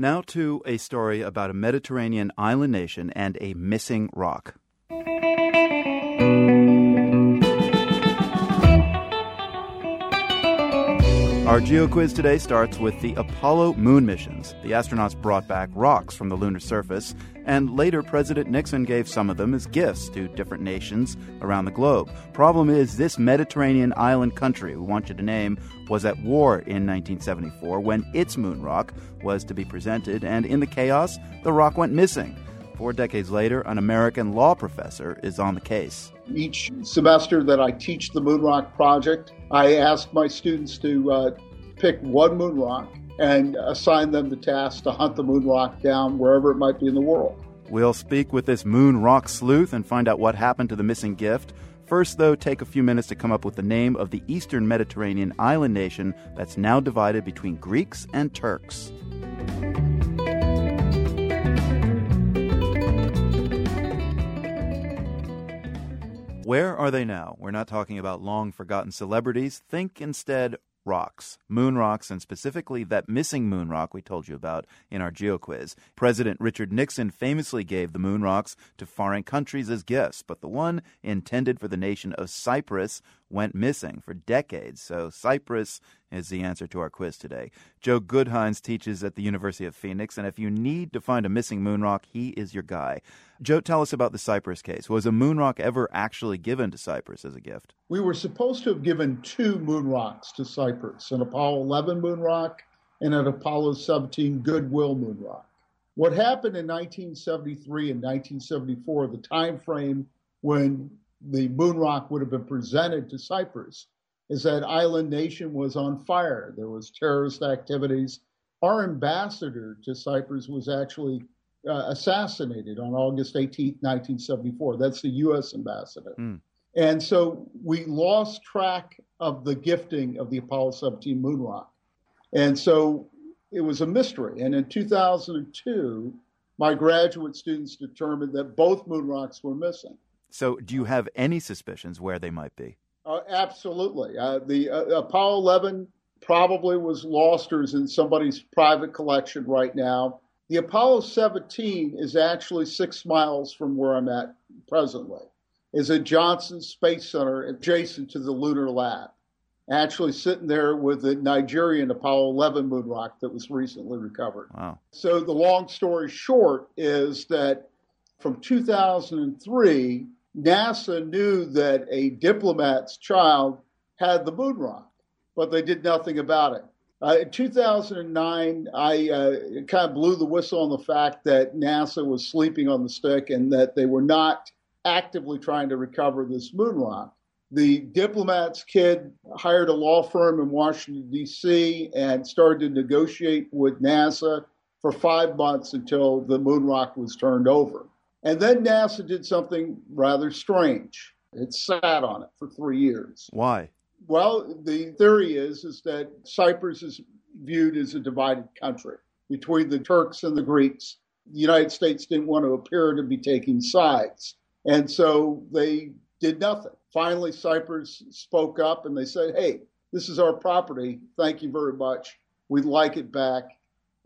Now to a story about a Mediterranean island nation and a missing rock. Our Geo quiz today starts with the Apollo moon missions. The astronauts brought back rocks from the lunar surface, and later President Nixon gave some of them as gifts to different nations around the globe. Problem is, this Mediterranean island country we want you to name was at war in 1974 when its moon rock was to be presented, and in the chaos, the rock went missing. Four decades later, an American law professor is on the case. Each semester that I teach the Moon Rock Project, I ask my students to uh, pick one moon rock and assign them the task to hunt the moon rock down wherever it might be in the world. We'll speak with this moon rock sleuth and find out what happened to the missing gift. First, though, take a few minutes to come up with the name of the eastern Mediterranean island nation that's now divided between Greeks and Turks. Where are they now? We're not talking about long forgotten celebrities. Think instead rocks, moon rocks, and specifically that missing moon rock we told you about in our geo quiz. President Richard Nixon famously gave the moon rocks to foreign countries as gifts, but the one intended for the nation of Cyprus went missing for decades. So Cyprus is the answer to our quiz today. Joe Gutheinz teaches at the University of Phoenix, and if you need to find a missing moon rock, he is your guy. Joe, tell us about the Cyprus case. Was a moon rock ever actually given to Cyprus as a gift? We were supposed to have given two moon rocks to Cyprus an Apollo 11 moon rock and an Apollo 17 Goodwill moon rock. What happened in 1973 and 1974, the time frame when the moon rock would have been presented to Cyprus, is that island nation was on fire. There was terrorist activities. Our ambassador to Cyprus was actually uh, assassinated on August 18, 1974. That's the U.S. ambassador. Mm. And so we lost track of the gifting of the Apollo 17 moon rock. And so it was a mystery. And in 2002, my graduate students determined that both moon rocks were missing. So, do you have any suspicions where they might be? Uh, absolutely. Uh, the uh, Apollo 11 probably was lost or is in somebody's private collection right now. The Apollo 17 is actually six miles from where I'm at presently. Is at Johnson Space Center adjacent to the Lunar Lab. Actually, sitting there with the Nigerian Apollo 11 moon rock that was recently recovered. Wow. So, the long story short is that from 2003, NASA knew that a diplomat's child had the moon rock, but they did nothing about it. Uh, in 2009, I uh, kind of blew the whistle on the fact that NASA was sleeping on the stick and that they were not actively trying to recover this moon rock. The diplomat's kid hired a law firm in Washington, D.C., and started to negotiate with NASA for five months until the moon rock was turned over. And then NASA did something rather strange. It sat on it for three years. Why? Well, the theory is is that Cyprus is viewed as a divided country between the Turks and the Greeks. The United States didn't want to appear to be taking sides. And so they did nothing. Finally, Cyprus spoke up and they said, hey, this is our property. Thank you very much. We'd like it back.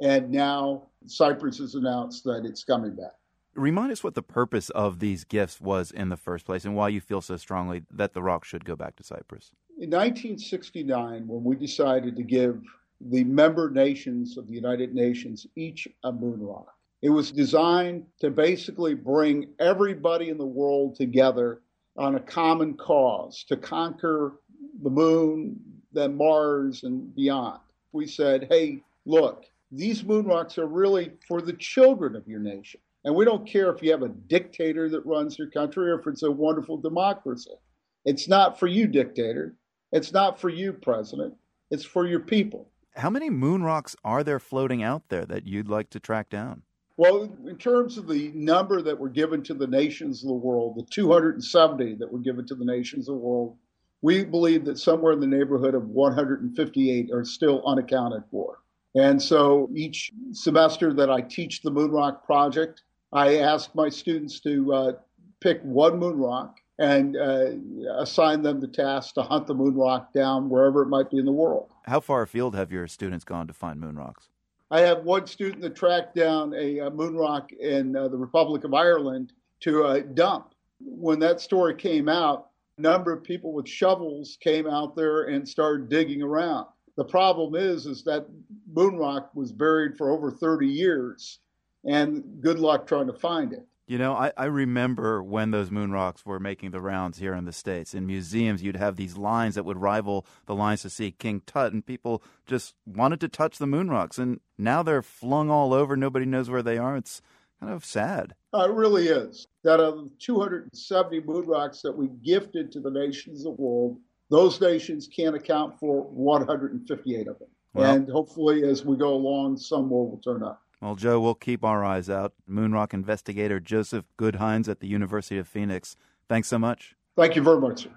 And now Cyprus has announced that it's coming back. Remind us what the purpose of these gifts was in the first place and why you feel so strongly that the rock should go back to Cyprus. In 1969, when we decided to give the member nations of the United Nations each a moon rock, it was designed to basically bring everybody in the world together on a common cause to conquer the moon, then Mars, and beyond. We said, hey, look, these moon rocks are really for the children of your nation. And we don't care if you have a dictator that runs your country or if it's a wonderful democracy. It's not for you, dictator. It's not for you, president. It's for your people. How many moon rocks are there floating out there that you'd like to track down? Well, in terms of the number that were given to the nations of the world, the 270 that were given to the nations of the world, we believe that somewhere in the neighborhood of 158 are still unaccounted for. And so each semester that I teach the Moon Rock Project, I ask my students to uh, pick one moon rock and uh, assign them the task to hunt the moon rock down wherever it might be in the world. How far afield have your students gone to find moon rocks? I have one student that tracked down a, a moon rock in uh, the Republic of Ireland to a dump. When that story came out, a number of people with shovels came out there and started digging around. The problem is, is that moon rock was buried for over 30 years, and good luck trying to find it. You know, I, I remember when those moon rocks were making the rounds here in the States. In museums, you'd have these lines that would rival the lines to see King Tut, and people just wanted to touch the moon rocks. And now they're flung all over. Nobody knows where they are. It's kind of sad. Uh, it really is. That of the 270 moon rocks that we gifted to the nations of the world, those nations can't account for 158 of them. Well, and hopefully, as we go along, some more will turn up. Well, Joe, we'll keep our eyes out. Moonrock investigator Joseph Gutheinz at the University of Phoenix. Thanks so much. Thank you very much, sir.